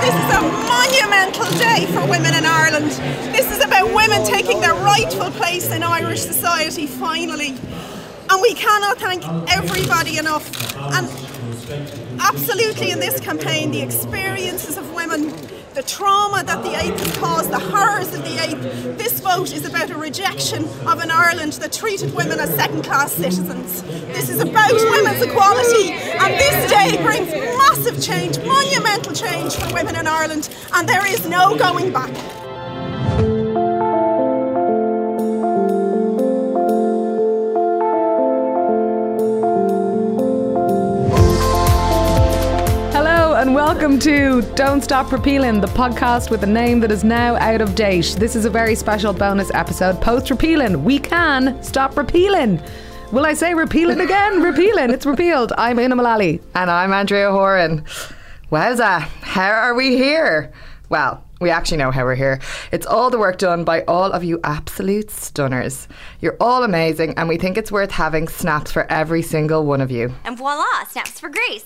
This is a monumental day for women in Ireland. This is about women taking their rightful place in Irish society finally. And we cannot thank everybody enough. And absolutely in this campaign, the experiences of women, the trauma that the 8th has caused, the horrors of the 8th. This vote is about a rejection of an Ireland that treated women as second class citizens. This is about women's equality, and this day brings massive change, monumental change for women in Ireland, and there is no going back. Welcome to Don't Stop Repealing, the podcast with a name that is now out of date. This is a very special bonus episode post repealing. We can stop repealing. Will I say repealing again? repealing. It's repealed. I'm Una Mullally. And I'm Andrea Horan. Wowza, how are we here? Well, we actually know how we're here. It's all the work done by all of you absolute stunners. You're all amazing, and we think it's worth having snaps for every single one of you. And voila, snaps for Grace.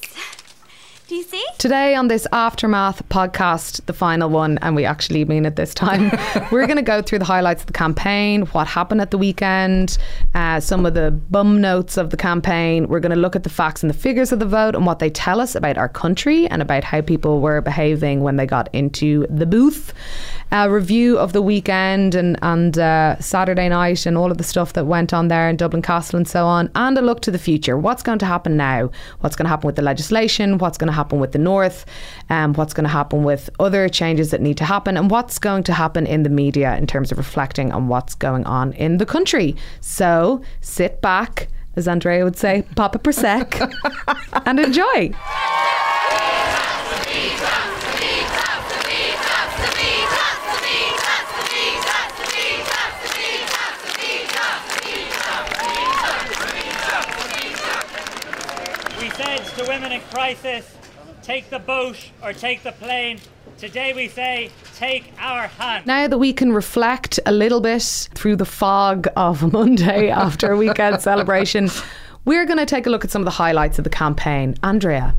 Do you see? Today on this Aftermath podcast, the final one, and we actually mean it this time, we're going to go through the highlights of the campaign, what happened at the weekend, uh, some of the bum notes of the campaign. We're going to look at the facts and the figures of the vote and what they tell us about our country and about how people were behaving when they got into the booth. A review of the weekend and, and uh, Saturday night and all of the stuff that went on there in Dublin Castle and so on, and a look to the future. What's going to happen now? What's going to happen with the legislation? What's going to happen with the North? Um, what's going to happen with other changes that need to happen? And what's going to happen in the media in terms of reflecting on what's going on in the country? So sit back, as Andrea would say, pop a Prosec and enjoy. To women in crisis take the boat or take the plane. Today we say, take our hand. Now that we can reflect a little bit through the fog of Monday after a weekend celebration, we're going to take a look at some of the highlights of the campaign. Andrea.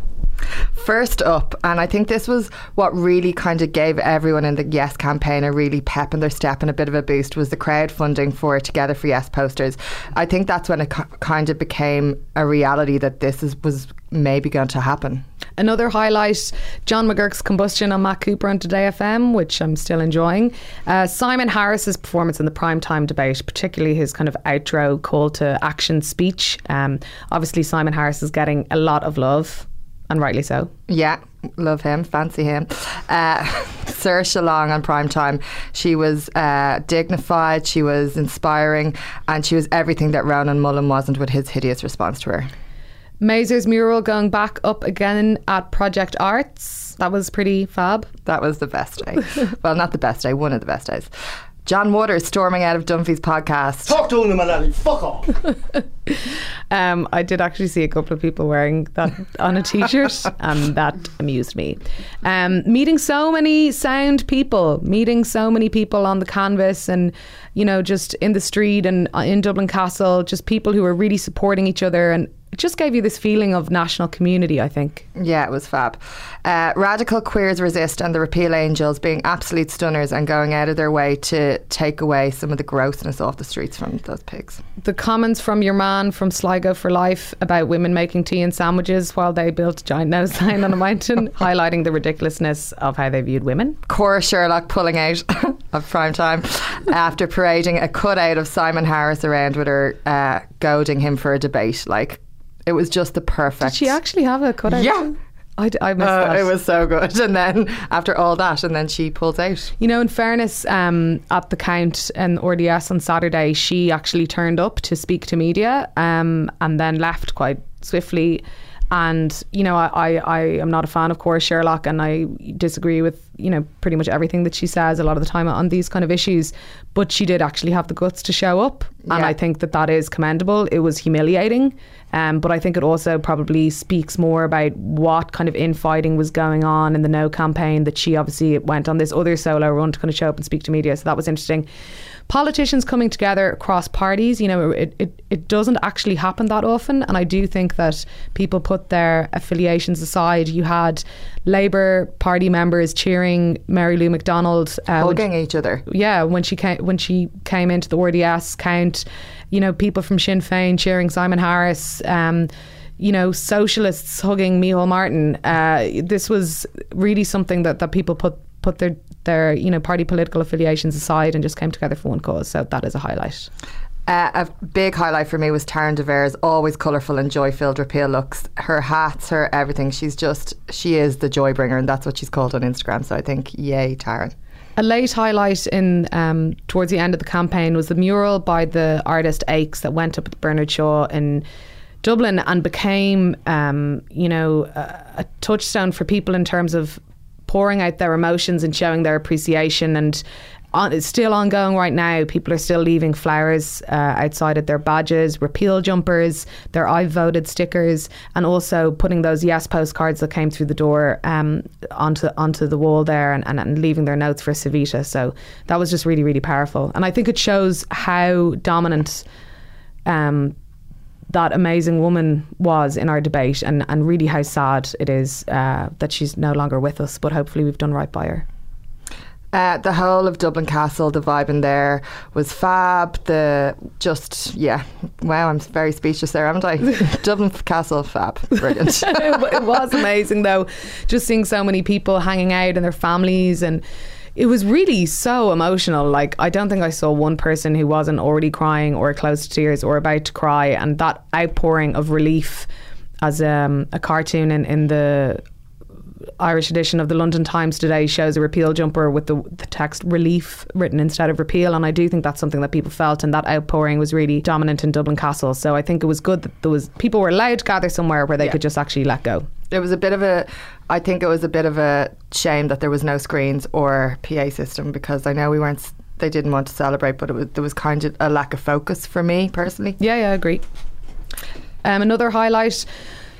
First up, and I think this was what really kind of gave everyone in the Yes campaign a really pep in their step and a bit of a boost was the crowdfunding for Together for Yes posters. I think that's when it kind of became a reality that this is, was maybe going to happen. Another highlight John McGuirk's combustion on Matt Cooper on Today FM, which I'm still enjoying. Uh, Simon Harris's performance in the primetime debate, particularly his kind of outro call to action speech. Um, obviously, Simon Harris is getting a lot of love and rightly so. Yeah, love him, fancy him. Uh, Saoirse Long on prime time, she was uh, dignified, she was inspiring, and she was everything that Ronan Mullen wasn't with his hideous response to her. Maser's mural going back up again at Project Arts. That was pretty fab. That was the best day. well, not the best day, one of the best days. John Waters storming out of Dunphy's podcast. Talk to him, Mullally. Fuck off. um, I did actually see a couple of people wearing that on a t-shirt, and that amused me. Um, meeting so many sound people, meeting so many people on the canvas, and you know, just in the street and uh, in Dublin Castle, just people who are really supporting each other and it just gave you this feeling of national community, I think. Yeah, it was fab. Uh, radical queers resist and the repeal angels being absolute stunners and going out of their way to take away some of the grossness off the streets from those pigs. The comments from your man from Sligo for Life about women making tea and sandwiches while they built a giant nose sign on a mountain, highlighting the ridiculousness of how they viewed women. Cora Sherlock pulling out of prime time after parading a cutout of Simon Harris around with her, uh, goading him for a debate. Like, it was just the perfect. Did she actually have a cutout? Yeah. I, I missed uh, that. It was so good. And then after all that, and then she pulls out. You know, in fairness, um, at the count and RDS on Saturday, she actually turned up to speak to media um, and then left quite swiftly. And you know, I, I, I am not a fan of Cora Sherlock, and I disagree with you know pretty much everything that she says a lot of the time on these kind of issues. But she did actually have the guts to show up, yeah. and I think that that is commendable. It was humiliating, um, but I think it also probably speaks more about what kind of infighting was going on in the No campaign. That she obviously went on this other solo run to kind of show up and speak to media, so that was interesting politicians coming together across parties, you know, it, it, it doesn't actually happen that often. And I do think that people put their affiliations aside. You had Labour Party members cheering Mary Lou McDonald. Uh, Hugging each other. yeah, when she came when she came into the RDS count, you know, people from Sinn Féin cheering Simon Harris. Um, you know, socialists hugging Micheál Martin. Uh, this was really something that, that people put put their their you know party political affiliations aside and just came together for one cause. So that is a highlight. Uh, a big highlight for me was Taryn de Vere's always colourful and joy filled repeal looks. Her hats, her everything. She's just, she is the joy bringer, and that's what she's called on Instagram. So I think, yay, Taryn. A late highlight in um, towards the end of the campaign was the mural by the artist Aches that went up at Bernard Shaw in Dublin and became, um, you know, a, a touchstone for people in terms of pouring out their emotions and showing their appreciation. And on, it's still ongoing right now. People are still leaving flowers uh, outside of their badges, repeal jumpers, their I voted stickers, and also putting those yes postcards that came through the door um, onto onto the wall there and, and, and leaving their notes for Savita. So that was just really, really powerful. And I think it shows how dominant um, that amazing woman was in our debate and, and really how sad it is uh, that she's no longer with us. But hopefully we've done right by her. Uh, the whole of Dublin Castle, the vibe in there was fab. The just, yeah, wow, I'm very speechless there, haven't I? Dublin Castle, fab, brilliant. it was amazing though, just seeing so many people hanging out and their families and it was really so emotional. Like I don't think I saw one person who wasn't already crying or close to tears or about to cry and that outpouring of relief as um, a cartoon in, in the Irish edition of the London Times today shows a repeal jumper with the, the text relief written instead of repeal. And I do think that's something that people felt, and that outpouring was really dominant in Dublin Castle. So I think it was good that there was people were allowed to gather somewhere where they Yeah. could just actually let go. It was a bit of a, I think it was a bit of a shame that there was no screens or PA system because I know we weren't, they didn't want to celebrate, but it was, there was kind of a lack of focus for me personally. Yeah, yeah, I agree. Um, another highlight,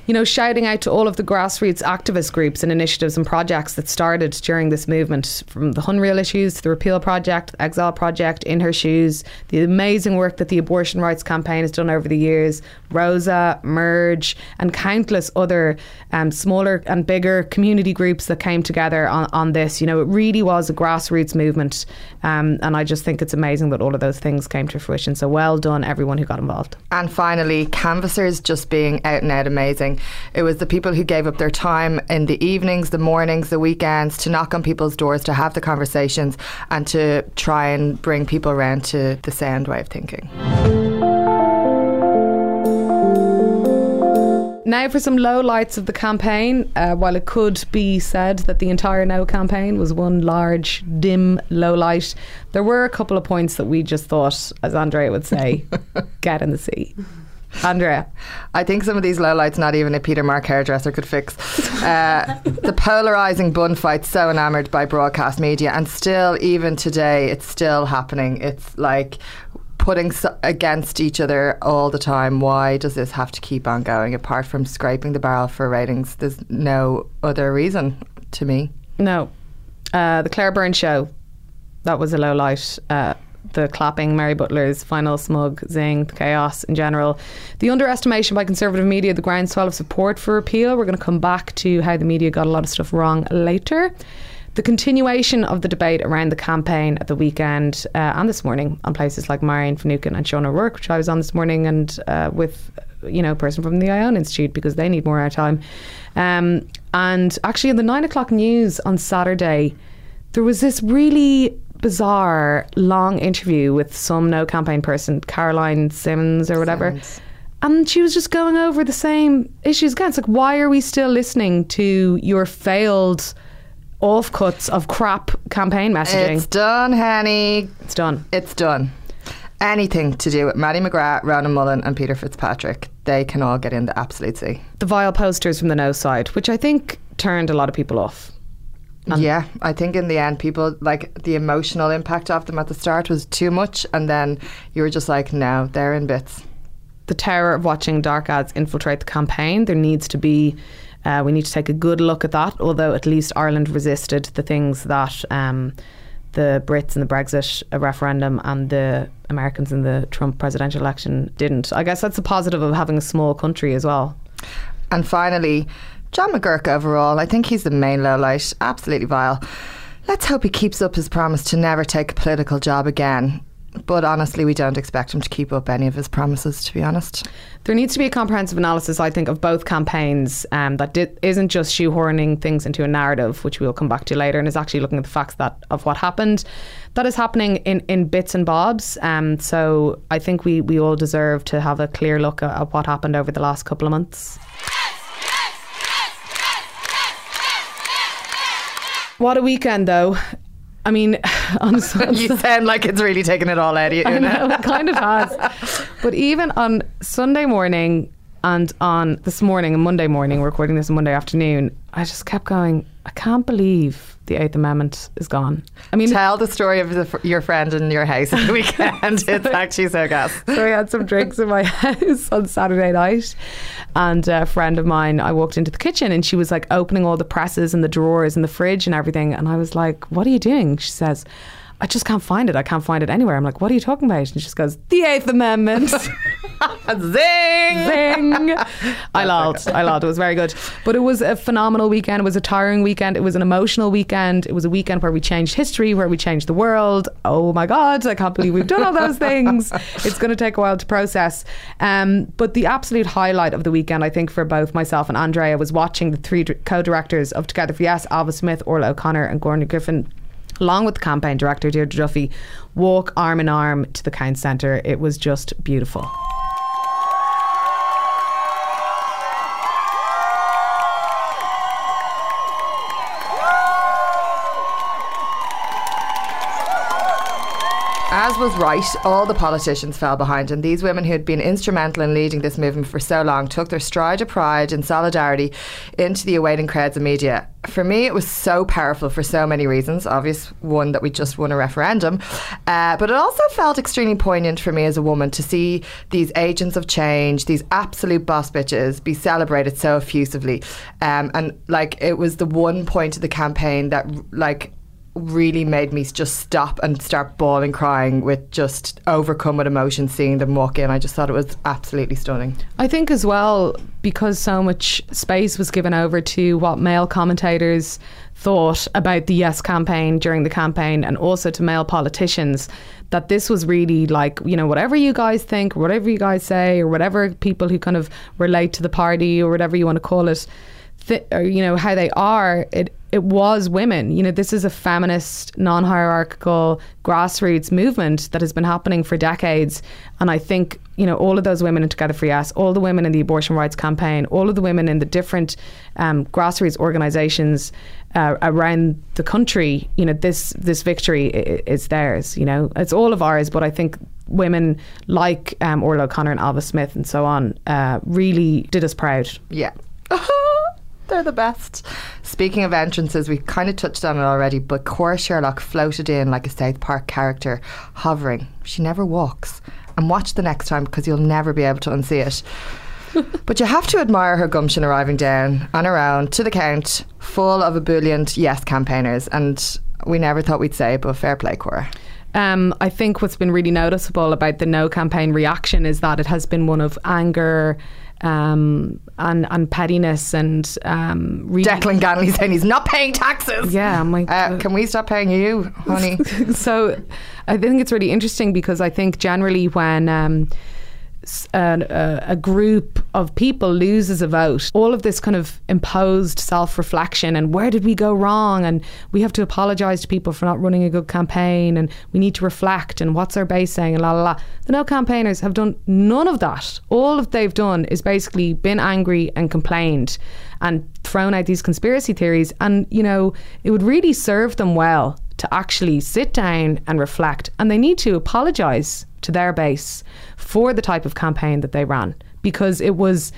you know, shouting out to all of the grassroots activist groups and initiatives and projects that started during this movement, from the Unreal Issues the Repeal Project, the Exile Project, In Her Shoes, the amazing work that the Abortion Rights Campaign has done over the years, Rosa, MERJ, and countless other um, smaller and bigger community groups that came together on, on this. You know, it really was a grassroots movement, um, and I just think it's amazing that all of those things came to fruition. So well done, everyone who got involved. And finally, canvassers just being out and out amazing. It was the people who gave up their time in the evenings, the mornings, the weekends to knock on people's doors, to have the conversations, and to try and bring people around to the sound way of thinking. Now for some low lights of the campaign. Uh, while it could be said that the entire No campaign was one large, dim low light, there were a couple of points that we just thought, as Andrea would say, get in the sea. Andrea. I think some of these lowlights, not even a Peter Mark hairdresser could fix. Uh, the polarising bun fight, so enamoured by broadcast media, and still, even today, it's still happening. It's like putting s against each other all the time. Why does this have to keep on going? Apart from scraping the barrel for ratings, there's no other reason to me. No. Uh, the Claire Byrne show. That was a low light. Uh, the clapping, Mary Butler's final smug zing, the chaos in general. The underestimation by conservative media, the groundswell of support for repeal. We're going to come back to how the media got a lot of stuff wrong later. The continuation of the debate around the campaign at the weekend uh, and this morning on places like Marian Finucane and Sean O'Rourke, which I was on this morning, and uh, with you know a person from the Iona Institute because they need more airtime. Um, and actually, in the nine o'clock news on Saturday, there was this really bizarre long interview with some no campaign person, Caroline Simons or whatever. And she was just going over the same issues again. It's like, why are we still listening to your failed offcuts of crap campaign messaging? It's done, honey. it's done. It's done. Anything to do with Mattie McGrath, Ronan Mullen, and Peter Fitzpatrick, they can all get in the absolute sea. The vile posters from the no side, which I think turned a lot of people off. Yeah, I think in the end, people like the emotional impact of them at the start was too much, and then you were just like, no, they're in bits. the terror of watching dark ads infiltrate the campaign. There needs to be, uh, we need to take a good look at that. Although at least Ireland resisted the things that um, the Brits in the Brexit referendum and the Americans in the Trump presidential election didn't. I guess that's a positive of having a small country as well. And finally, John McGuirk overall, I think he's the main lowlight. Absolutely vile. Let's hope he keeps up his promise to never take a political job again. But honestly, we don't expect him to keep up any of his promises, to be honest. There needs to be a comprehensive analysis, I think, of both campaigns um, that di- isn't just shoehorning things into a narrative, which we'll come back to later, and is actually looking at the facts that of what happened. That is happening in, in bits and bobs. Um, so I think we, we all deserve to have a clear look at, at what happened over the last couple of months. What a weekend, though. I mean, on, Sunday, You sound like it's really taking it all out of you. I know, it kind of has. But even on Sunday morning and on this morning Monday morning, recording this on Monday afternoon, I just kept going, I can't believe the Eighth Amendment is gone. I mean, Tell the story of the, your friend in your house at the weekend. it's actually so gas. so I had some drinks in my house on Saturday night, and a friend of mine, I walked into the kitchen and she was like opening all the presses and the drawers and the fridge and everything, and I was like, "What are you doing?" She says. I just can't find it. I can't find it anywhere. I'm like, what are you talking about? And she just goes, the Eighth Amendment. Zing! Zing! I lolled. I lolled. It was very good. But it was a phenomenal weekend. It was a tiring weekend. It was an emotional weekend. It was a weekend where we changed history, where we changed the world. Oh my God, I can't believe we've done all those things. It's going to take a while to process. Um, but the absolute highlight of the weekend, I think, for both myself and Andrea was watching the three co directors of Together for Yes, Ailbhe Smyth, Orla O'Connor, and Gráinne Griffin along with the campaign director Deirdre Duffy, walk arm in arm to the Count Centre. It was just beautiful. Was right, all the politicians fell behind, and these women who had been instrumental in leading this movement for so long took their stride of pride and solidarity into the awaiting crowds of media. For me, it was so powerful for so many reasons. Obvious one that we just won a referendum, uh, but it also felt extremely poignant for me as a woman to see these agents of change, these absolute boss bitches, be celebrated so effusively. Um, and like, it was the one point of the campaign that, like, really made me just stop and start bawling crying with just overcome with emotion seeing them walk in. I just thought it was absolutely stunning. I think as well, because so much space was given over to what male commentators thought about the Yes campaign during the campaign and also to male politicians, that this was really like, you know, whatever you guys think, whatever you guys say, or whatever people who kind of relate to the party or whatever you want to call it, th- or, you know, how they are, it, it was women. You know, this is a feminist, non hierarchical grassroots movement that has been happening for decades. And I think, you know, all of those women in Together for Yes, all the women in the abortion rights campaign, all of the women in the different um, grassroots organizations uh, around the country, you know, this, this victory is theirs. You know, it's all of ours, but I think women like um, Orla O'Connor and Ailbhe Smyth and so on uh, really did us proud. Yeah. They're the best. Speaking of entrances, we kind of touched on it already, but Cora Sherlock floated in like a South Park character, hovering. She never walks. And watch the next time because you'll never be able to unsee it. but you have to admire her gumption arriving down on her own to the count, full of ebullient yes campaigners. And we never thought we'd say it, but fair play, Cora. Um, I think what's been really noticeable about the no campaign reaction is that it has been one of anger um, and and pettiness and um, really. Declan Ganley saying he's not paying taxes. Yeah, I'm like, Uh, can we stop paying you, honey? so I think it's really interesting because I think generally when um, a, a, group of people loses a vote, all of this kind of imposed self reflection and where did we go wrong? And we have to apologise to people for not running a good campaign and we need to reflect and what's our base saying and la la la. The no campaigners have done none of that. All that they've done is basically been angry and complained and thrown out these conspiracy theories. And, you know, it would really serve them well to actually sit down and reflect. And they need to apologise to their base for the type of campaign that they ran because it was,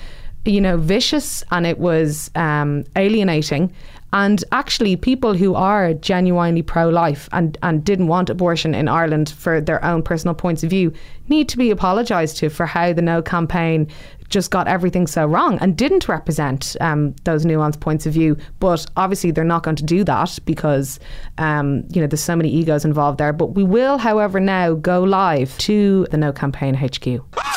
you know, vicious and it was um, alienating. And actually, people who are genuinely pro life and, and didn't want abortion in Ireland for their own personal points of view need to be apologised to for how the No campaign just got everything so wrong and didn't represent um, those nuanced points of view. But obviously, they're not going to do that because um, you know there's so many egos involved there. But we will, however, now go live to the No Campaign HQ.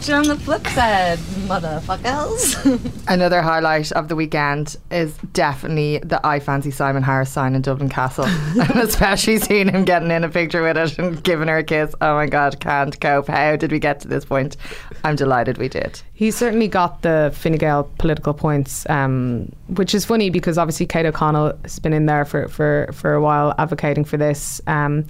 Catch you on the flip side, motherfuckers. Another highlight of the weekend is definitely the I Fancy Simon Harris sign in Dublin Castle. and especially seeing him getting in a picture with it and giving her a kiss. Oh my God, can't cope. How did we get to this point? I'm delighted we did. He certainly got the Fine Gael political points, um, which is funny because obviously Kate O'Connell has been in there for, for, for a while advocating for this. Um,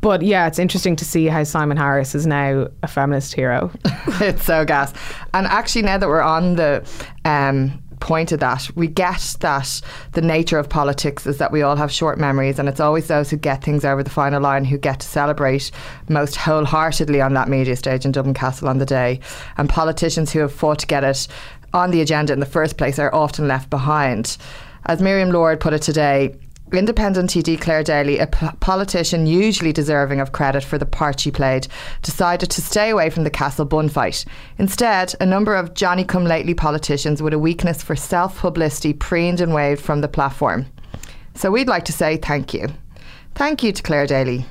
but yeah, it's interesting to see how Simon Harris is now a feminist hero. it's so gas. And actually, now that we're on the um, point of that, we get that the nature of politics is that we all have short memories, and it's always those who get things over the final line who get to celebrate most wholeheartedly on that media stage in Dublin Castle on the day. And politicians who have fought to get it on the agenda in the first place are often left behind. As Miriam Lord put it today, Independent TD Clare Daly, a p- politician usually deserving of credit for the part she played, decided to stay away from the castle bun fight. Instead, a number of Johnny come lately politicians with a weakness for self publicity preened and waved from the platform. So we'd like to say thank you. Thank you to Clare Daly,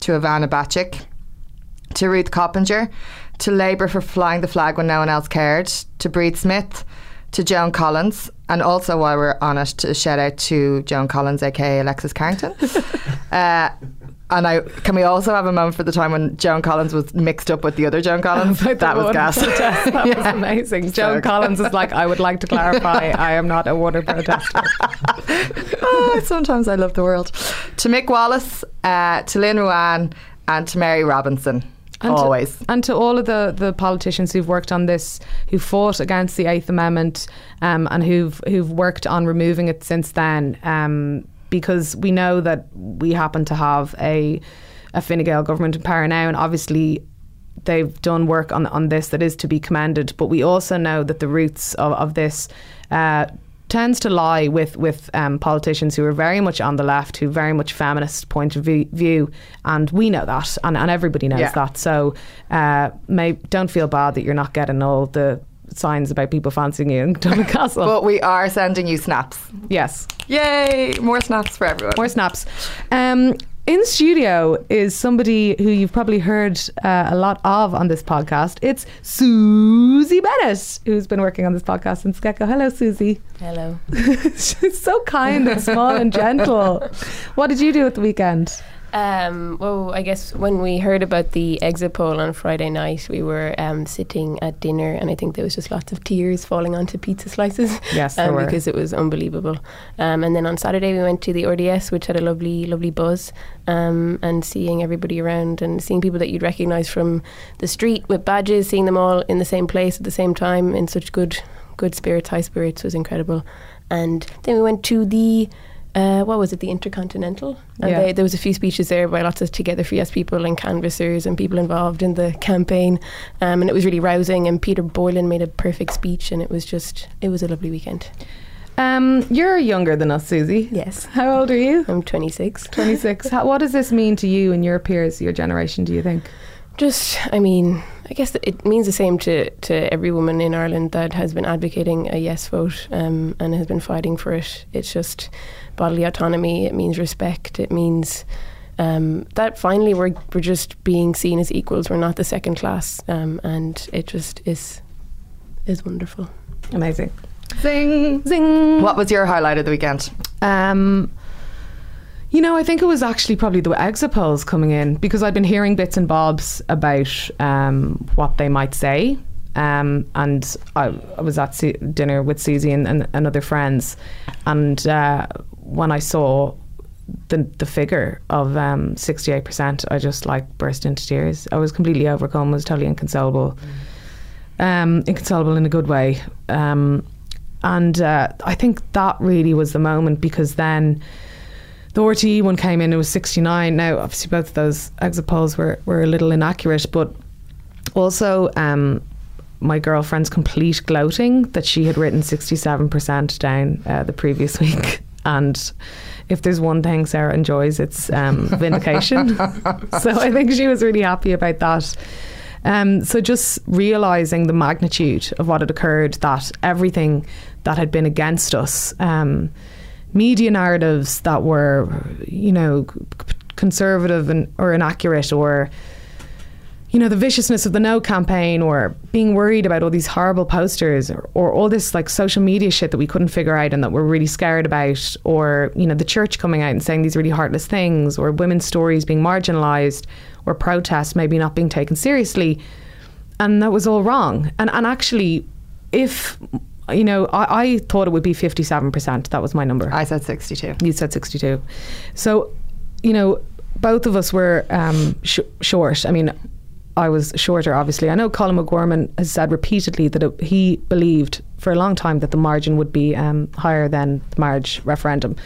to Ivana Bacik, to Ruth Coppinger, to Labour for flying the flag when no one else cared, to Bríd Smith, to Joan Collins, and also while we're on it, to shout out to Joan Collins, aka Alexis Carrington. uh, and I can we also have a moment for the time when Joan Collins was mixed up with the other Joan Collins? That was gas. protest. That was amazing. Joan Collins is like, I would like to clarify, I am not a water protester. oh, sometimes I love the world. To Mick Wallace, uh, to Lynn Ruane, and to Mary Robinson. And to- always. and to all of the, the politicians who've worked on this, who fought against the Eighth Amendment, um, and who've who've worked on removing it since then, um, because we know that we happen to have a a Fine Gael government in power now, and obviously they've done work on on this that is to be commended. But we also know that the roots of, of this. Uh, tends to lie with with um, politicians who are very much on the left, who very much feminist point of view, and we know that, and, and everybody knows Yeah. that. So, uh, may, don't feel bad that you're not getting all the signs about people fancying you in Dublin Castle. But we are sending you snaps. yes, Yay! More snaps for everyone. more snaps. Um, in studio is somebody who you've probably heard uh, a lot of on this podcast. It's Susie Bennett, who's been working on this podcast since Gecko. Hello, Susie. Hello. She's so kind and small and gentle. What did you do at the weekend? Um, well, I guess when we heard about the exit poll on Friday night, we were um, sitting at dinner, and I think there was just lots of tears falling onto pizza slices. Yes, there um, were. because it was unbelievable. Um, and then on Saturday, we went to the RDS, which had a lovely, lovely buzz, um, and seeing everybody around and seeing people that you'd recognise from the street with badges, seeing them all in the same place at the same time in such good, good spirits, high spirits was incredible. And then we went to the uh, what was it, the Intercontinental? And Yeah. they, there was a few speeches there by lots of Together for Yes people and canvassers and people involved in the campaign. Um, and it was really rousing. And Peter Boylan made a perfect speech, and it was just, it was a lovely weekend. Um, you're younger than us, Susie. Yes. How old are you? I'm 26. 26. How, what does this mean to you and your peers, your generation, do you think? Just, I mean, I guess it means the same to, to every woman in Ireland that has been advocating a yes vote um, and has been fighting for it. It's just bodily autonomy. It means respect. It means um, that finally we're we're just being seen as equals. We're not the second class, um, and it just is is wonderful. Amazing. Zing. Zing. What was your highlight of the weekend? Um, you know, I think it was actually probably the exit polls coming in because I'd been hearing bits and bobs about um, what they might say. Um, and I, I was at Su- dinner with Susie and, and, and other friends. And uh, when I saw the the figure of um, 68%, I just like burst into tears. I was completely overcome, was totally inconsolable. Um, inconsolable in a good way. Um, and uh, I think that really was the moment because then the RTE one came in, it was 69. Now, obviously, both of those exit polls were, were a little inaccurate, but also um, my girlfriend's complete gloating that she had written 67% down uh, the previous week. And if there's one thing Sarah enjoys, it's um, vindication. so I think she was really happy about that. Um, so just realizing the magnitude of what had occurred, that everything that had been against us, um, media narratives that were, you know, conservative and or inaccurate or you know, the viciousness of the no campaign or being worried about all these horrible posters or, or all this like social media shit that we couldn't figure out and that we're really scared about, or, you know, the church coming out and saying these really heartless things, or women's stories being marginalised, or protests maybe not being taken seriously. And that was all wrong. And, and actually, if, you know, I, I thought it would be 57%. That was my number. I said 62. You said 62. So, you know, both of us were um, sh- short. I mean, I was shorter, obviously. I know Colin McGorman has said repeatedly that it, he believed for a long time that the margin would be um, higher than the marriage referendum.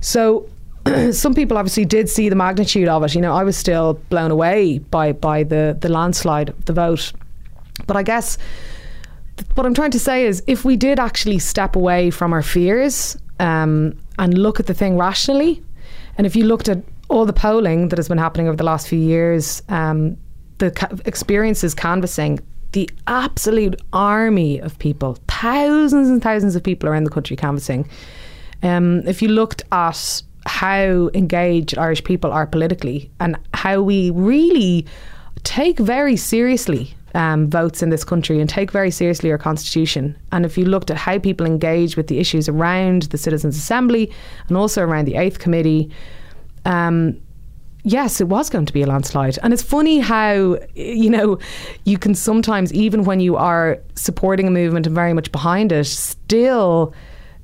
So some people obviously did see the magnitude of it. You know, I was still blown away by by the the landslide the vote. But I guess what I'm trying to say is, if we did actually step away from our fears um, and look at the thing rationally, and if you looked at all the polling that has been happening over the last few years, um, the experiences canvassing the absolute army of people, thousands and thousands of people around the country canvassing. Um, if you looked at how engaged Irish people are politically and how we really take very seriously um, votes in this country and take very seriously our constitution. And if you looked at how people engage with the issues around the Citizens' Assembly and also around the Eighth Committee, um, yes, it was going to be a landslide. And it's funny how, you know, you can sometimes, even when you are supporting a movement and very much behind it, still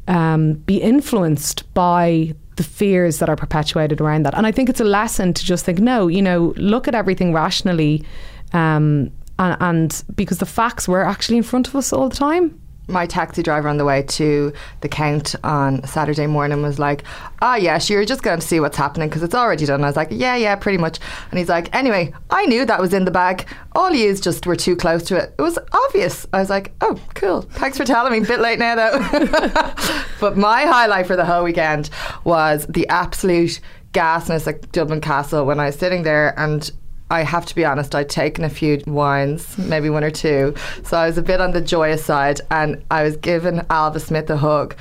um, be influenced by the fears that are perpetuated around that. And I think it's a lesson to just think, no, you know, look at everything rationally. Um, and, and because the facts were actually in front of us all the time my taxi driver on the way to the count on Saturday morning was like, "Ah, oh, yes, you're just going to see what's happening because it's already done." I was like, "Yeah, yeah, pretty much." And he's like, "Anyway, I knew that was in the bag. All you just were too close to it. It was obvious." I was like, "Oh, cool. Thanks for telling me. Bit late now though." but my highlight for the whole weekend was the absolute gasness at Dublin Castle when I was sitting there and I have to be honest, I'd taken a few wines, maybe one or two. So I was a bit on the joyous side and I was giving Ailbhe Smyth a hug.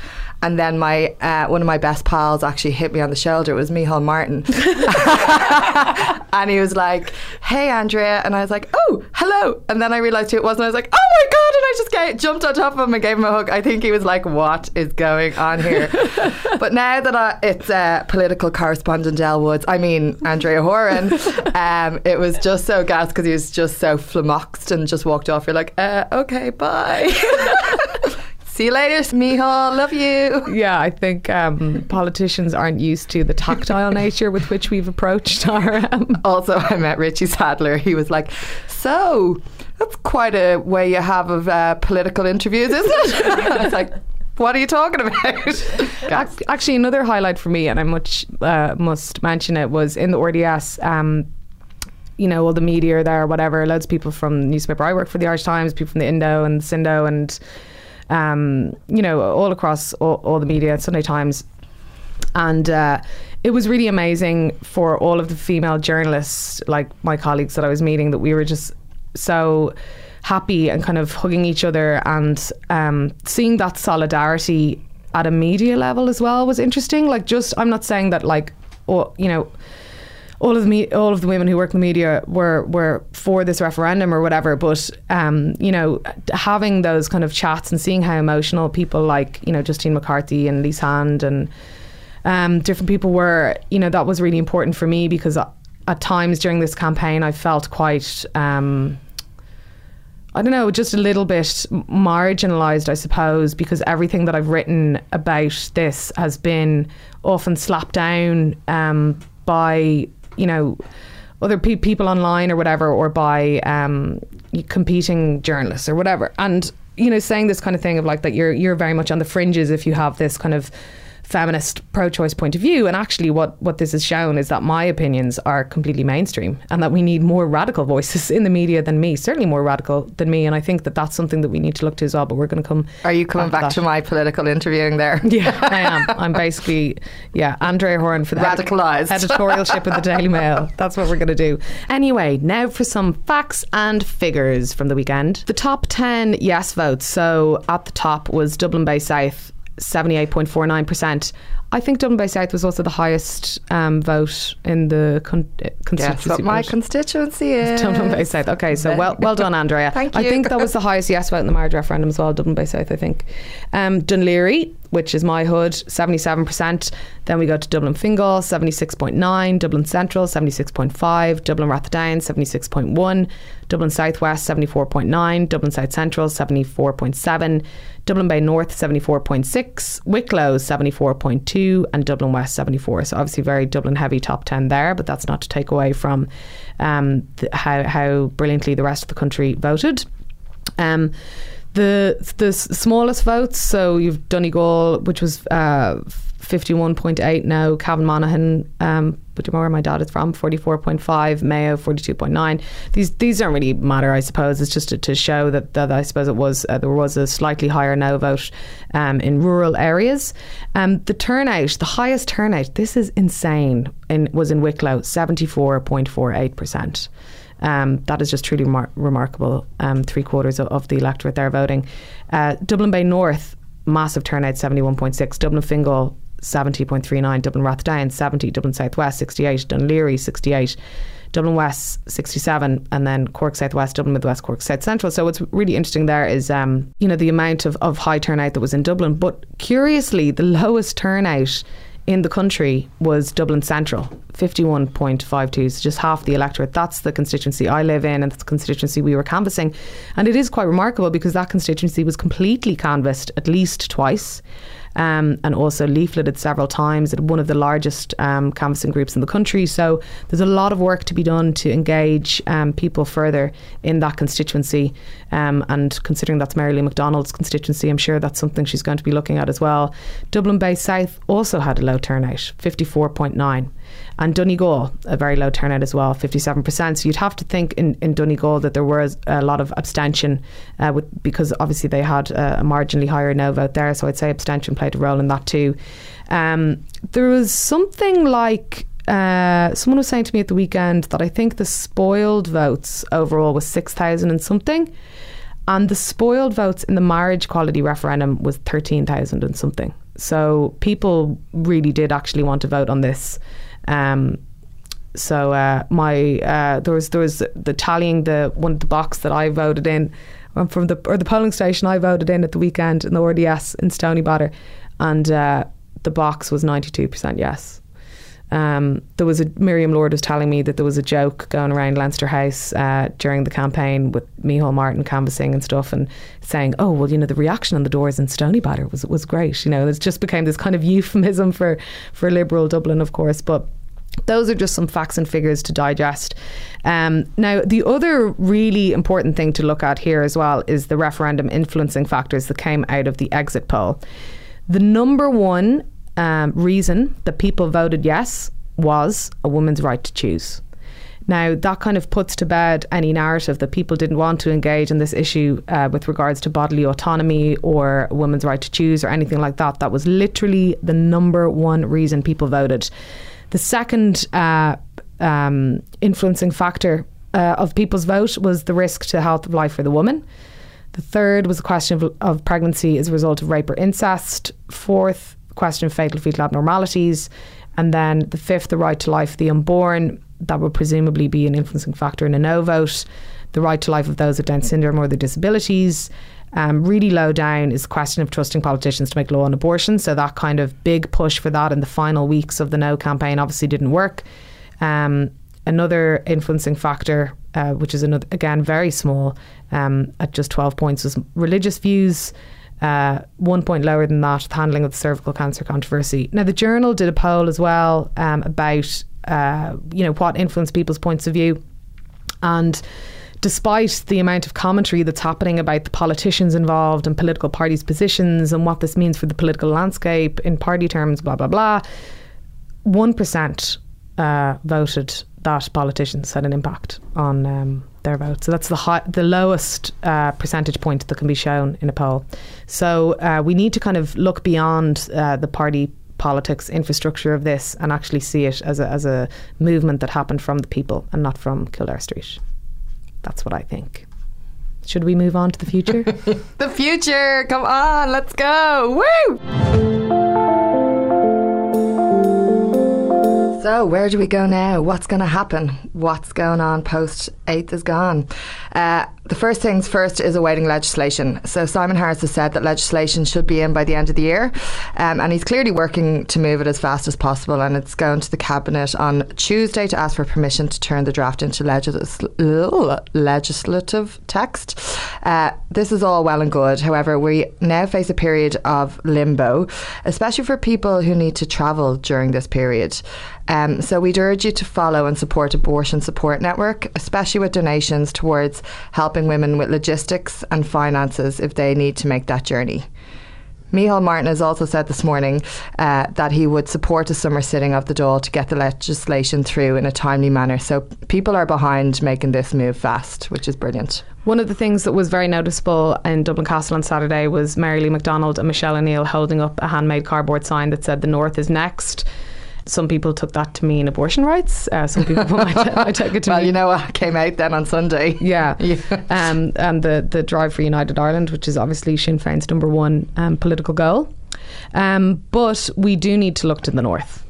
And then my uh, one of my best pals actually hit me on the shoulder. It was Micheál Martin. and he was like, hey, Andrea. And I was like, oh, hello. And then I realised who it was. And I was like, oh my God. And I just gave, jumped on top of him and gave him a hug. I think he was like, what is going on here? but now that I, it's uh, political correspondent Elle Woods, I mean, Andrea Horan, um, it was just so gas because he was just so flummoxed and just walked off. You're like, uh, okay, bye. See you later, Micheál. Love you. Yeah, I think um, politicians aren't used to the tactile nature with which we've approached our. Um, also, I met Richie Sadlier. He was like, "So, that's quite a way you have of uh, political interviews, isn't it?" I was like. What are you talking about? Actually, another highlight for me, and I much uh, must mention it, was in the RDS. Um, you know, all the media there, whatever. Loads of people from newspaper. I work for the Irish Times, people from the Indo and the Sindo, and um, you know, all across all, all, the media, Sunday Times. And uh, it was really amazing for all of the female journalists, like my colleagues that I was meeting, that we were just so happy and kind of hugging each other and um, seeing that solidarity at a media level as well was interesting. Like, just, I'm not saying that, like, or, you know, all of the me- all of the women who work in the media were were for this referendum or whatever. But um, you know, having those kind of chats and seeing how emotional people like you know Justine McCarthy and Lise Hand and um, different people were, you know, that was really important for me because at times during this campaign I felt quite. Um, I don't know, just a little bit marginalised, I suppose, because everything that I've written about this has been often slapped down um, by you know other pe- people online or whatever, or by um, competing journalists or whatever, and you know saying this kind of thing of like that you're you're very much on the fringes if you have this kind of feminist pro-choice point of view. And actually what what this has shown is that my opinions are completely mainstream and that we need more radical voices in the media than me certainly more radical than me. And I think that that's something that we need to look to as well but we're going to come are you coming back, back to my political interviewing there? Yeah I am. I'm basically yeah Andrea Horan for the radicalized. editorialship of the Daily Mail. That's what we're going to do. Anyway now for some facts and figures from the weekend. The top 10 yes votes. So at the top was Dublin Bay South 78.49%. I think Dublin Bay South was also the highest um, vote in the con- uh, constituency. what my vote. constituency is. Dublin Bay South. Okay, so well, well done, Andrea. Thank you. I think that was the highest yes vote in the marriage referendum as well. Dublin Bay South, I think. Um, Dún Laoghaire, which is my hood, seventy-seven percent. Then we go to Dublin Fingal, seventy-six point nine. Dublin Central, seventy-six point five. Dublin Rathdown, seventy-six point one. Dublin Southwest, seventy-four point nine. Dublin South Central, seventy-four point seven. Dublin Bay North, seventy-four point six. Wicklow, seventy-four point two, and Dublin West, seventy-four. So obviously very Dublin heavy top ten there, but that's not to take away from um, the, how how brilliantly the rest of the country voted. Um, the the smallest votes, so you've Donegal, which was uh, fifty one point eight now. Cavan-Monaghan, um, know where my dad is from, forty four point five. Mayo, forty two point nine. These these don't really matter, I suppose. It's just to, to show that, that I suppose it was uh, there was a slightly higher no vote um, in rural areas. Um, the turnout, the highest turnout, this is insane. In was in Wicklow, seventy four point four eight percent. Um, that is just truly remar- remarkable. Um, three quarters of, of the electorate there voting. Uh, Dublin Bay North, massive turnout, 71.6. Dublin Fingal, 70.39. Dublin Rathdown, 70. Dublin Southwest, 68. Dún Laoghaire, 68. Dublin West, 67. And then Cork Southwest, Dublin Midwest, Cork South Central. So what's really interesting there is, um, you know, the amount of, of high turnout that was in Dublin. But curiously, the lowest turnout in the country was Dublin Central, 51.52, so just half the electorate. That's the constituency I live in, and that's the constituency we were canvassing. And it is quite remarkable because that constituency was completely canvassed at least twice. Um, and also leafleted several times at one of the largest um, canvassing groups in the country. So there's a lot of work to be done to engage um, people further in that constituency. Um, and considering that's Mary Lou McDonald's constituency, I'm sure that's something she's going to be looking at as well. Dublin Bay South also had a low turnout, 54.9. And Donegal, a very low turnout as well, 57%. So you'd have to think in, in Donegal that there was a lot of abstention uh, with, because obviously they had a, a marginally higher no vote there. So I'd say abstention played a role in that too. Um, there was something like uh, someone was saying to me at the weekend that I think the spoiled votes overall was 6,000 and something. And the spoiled votes in the marriage equality referendum was 13,000 and something. So people really did actually want to vote on this. Um, so uh, my uh, there was there was the tallying the one the box that I voted in um, from the or the polling station I voted in at the weekend in the RDS in Stoneybatter, and uh, the box was ninety two percent yes. Um, there was a Miriam Lord was telling me that there was a joke going around Leinster House uh, during the campaign with Micheál Martin canvassing and stuff, and saying, "Oh, well, you know, the reaction on the doors in Stoneybatter was was great." You know, it just became this kind of euphemism for for liberal Dublin, of course, but those are just some facts and figures to digest. Um, now, the other really important thing to look at here as well is the referendum influencing factors that came out of the exit poll. The number one um, reason that people voted yes was a woman's right to choose. Now, that kind of puts to bed any narrative that people didn't want to engage in this issue uh, with regards to bodily autonomy or a woman's right to choose or anything like that. That was literally the number one reason people voted. The second uh, um, influencing factor uh, of people's vote was the risk to health of life for the woman. The third was a question of, of pregnancy as a result of rape or incest. Fourth, question of fatal fetal abnormalities. And then the fifth, the right to life for the unborn. That would presumably be an influencing factor in a no vote. The right to life of those with Down syndrome or their disabilities. Um, really low down is the question of trusting politicians to make law on abortion. So that kind of big push for that in the final weeks of the No campaign obviously didn't work. Um, another influencing factor, uh, which is another, again very small, um, at just 12 points, was religious views. Uh, one point lower than that, the handling of the cervical cancer controversy. Now, the Journal did a poll as well um, about, uh, you know, what influenced people's points of view, and despite the amount of commentary that's happening about the politicians involved and political parties' positions and what this means for the political landscape in party terms, blah blah blah, one percent uh, voted that politicians had an impact on um, their vote. So that's the high, the lowest uh, percentage point that can be shown in a poll. So uh, we need to kind of look beyond uh, the party politics infrastructure of this and actually see it as a, as a movement that happened from the people and not from Kildare Street. That's what I think. Should we move on to the future? the future. Come on, let's go. Woo! So, where do we go now? What's going to happen? What's going on post 8th is gone? Uh, the first things first is awaiting legislation. So, Simon Harris has said that legislation should be in by the end of the year, um, and he's clearly working to move it as fast as possible. And it's going to the Cabinet on Tuesday to ask for permission to turn the draft into legis- legislative text. Uh, this is all well and good. However, we now face a period of limbo, especially for people who need to travel during this period. Um, so we'd urge you to follow and support Abortion Support Network, especially with donations towards helping women with logistics and finances if they need to make that journey. Micheál Martin has also said this morning uh, that he would support a summer sitting of the Dáil to get the legislation through in a timely manner. So people are behind making this move fast, which is brilliant. One of the things that was very noticeable in Dublin Castle on Saturday was Mary Lou McDonald and Michelle O'Neill holding up a handmade cardboard sign that said the North is next. Some people took that to mean abortion rights. Uh, some people might, might take it to well, mean you know what came out then on Sunday. Yeah. Yeah. Um, and the, the Drive for United Ireland, which is obviously Sinn Féin's number one um, political goal. Um, but we do need to look to the north.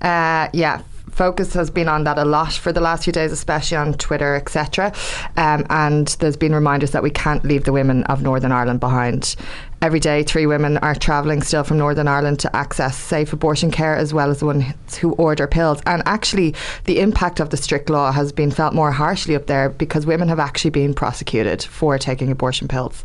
Uh, yeah. Focus has been on that a lot for the last few days, especially on Twitter, etc. Um, and there's been reminders that we can't leave the women of Northern Ireland behind. Every day, three women are travelling still from Northern Ireland to access safe abortion care, as well as the ones who order pills. And actually, the impact of the strict law has been felt more harshly up there because women have actually been prosecuted for taking abortion pills.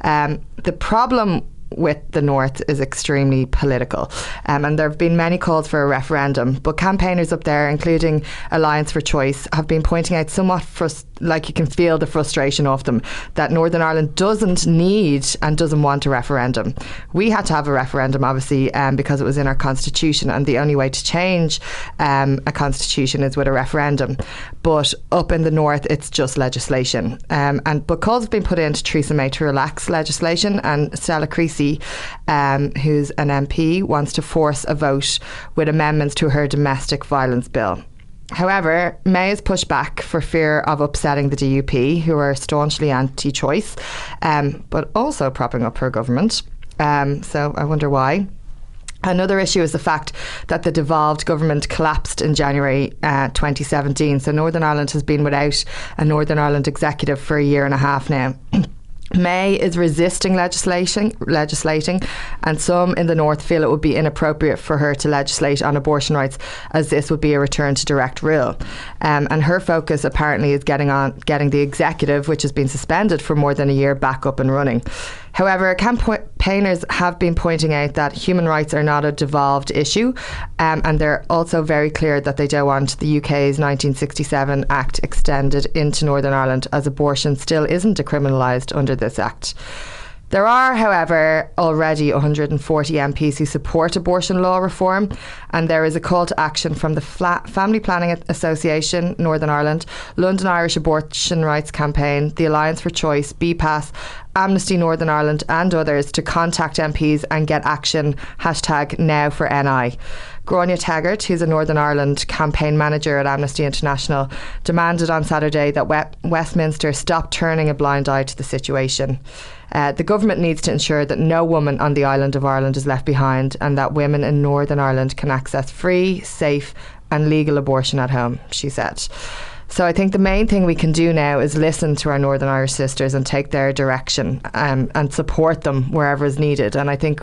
Um, the problem with the North is extremely political. Um, and there have been many calls for a referendum, but campaigners up there, including Alliance for Choice, have been pointing out somewhat frust- like you can feel the frustration of them that Northern Ireland doesn't need and doesn't want a referendum. We had to have a referendum, obviously, um, because it was in our constitution, and the only way to change um, a constitution is with a referendum. But up in the North, it's just legislation. Um, and but calls have been put in to Theresa May to relax legislation, and Stella Creasy, um, who's an MP, wants to force a vote with amendments to her domestic violence bill. However, May has pushed back for fear of upsetting the DUP, who are staunchly anti choice, um, but also propping up her government. Um, so I wonder why. Another issue is the fact that the devolved government collapsed in January uh, 2017. So Northern Ireland has been without a Northern Ireland executive for a year and a half now. May is resisting legislation, legislating, and some in the north feel it would be inappropriate for her to legislate on abortion rights, as this would be a return to direct rule. Um, and her focus apparently is getting on getting the executive, which has been suspended for more than a year, back up and running. However, campaigners have been pointing out that human rights are not a devolved issue, um, and they're also very clear that they don't want the UK's 1967 Act extended into Northern Ireland, as abortion still isn't decriminalised under this Act. There are, however, already 140 MPs who support abortion law reform, and there is a call to action from the Family Planning Association, Northern Ireland, London Irish Abortion Rights Campaign, the Alliance for Choice, BPAS, Amnesty Northern Ireland, and others to contact MPs and get action. Hashtag now for NI. Gráinne Teggart, who's a Northern Ireland campaign manager at Amnesty International, demanded on Saturday that Westminster stop turning a blind eye to the situation. Uh, the government needs to ensure that no woman on the island of Ireland is left behind and that women in Northern Ireland can access free, safe, and legal abortion at home, she said. So I think the main thing we can do now is listen to our Northern Irish sisters and take their direction um, and support them wherever is needed. And I think,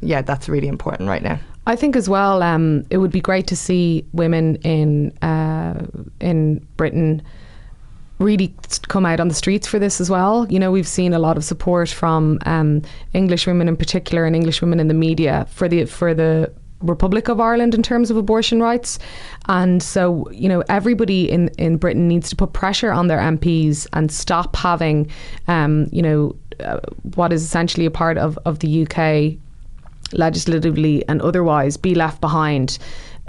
yeah, that's really important right now. I think as well, um, it would be great to see women in uh, in Britain really come out on the streets for this as well. You know, we've seen a lot of support from um, English women in particular and English women in the media for the for the Republic of Ireland in terms of abortion rights. And so, you know, everybody in, in Britain needs to put pressure on their MPs and stop having, um, you know, uh, what is essentially a part of, of the UK legislatively and otherwise be left behind.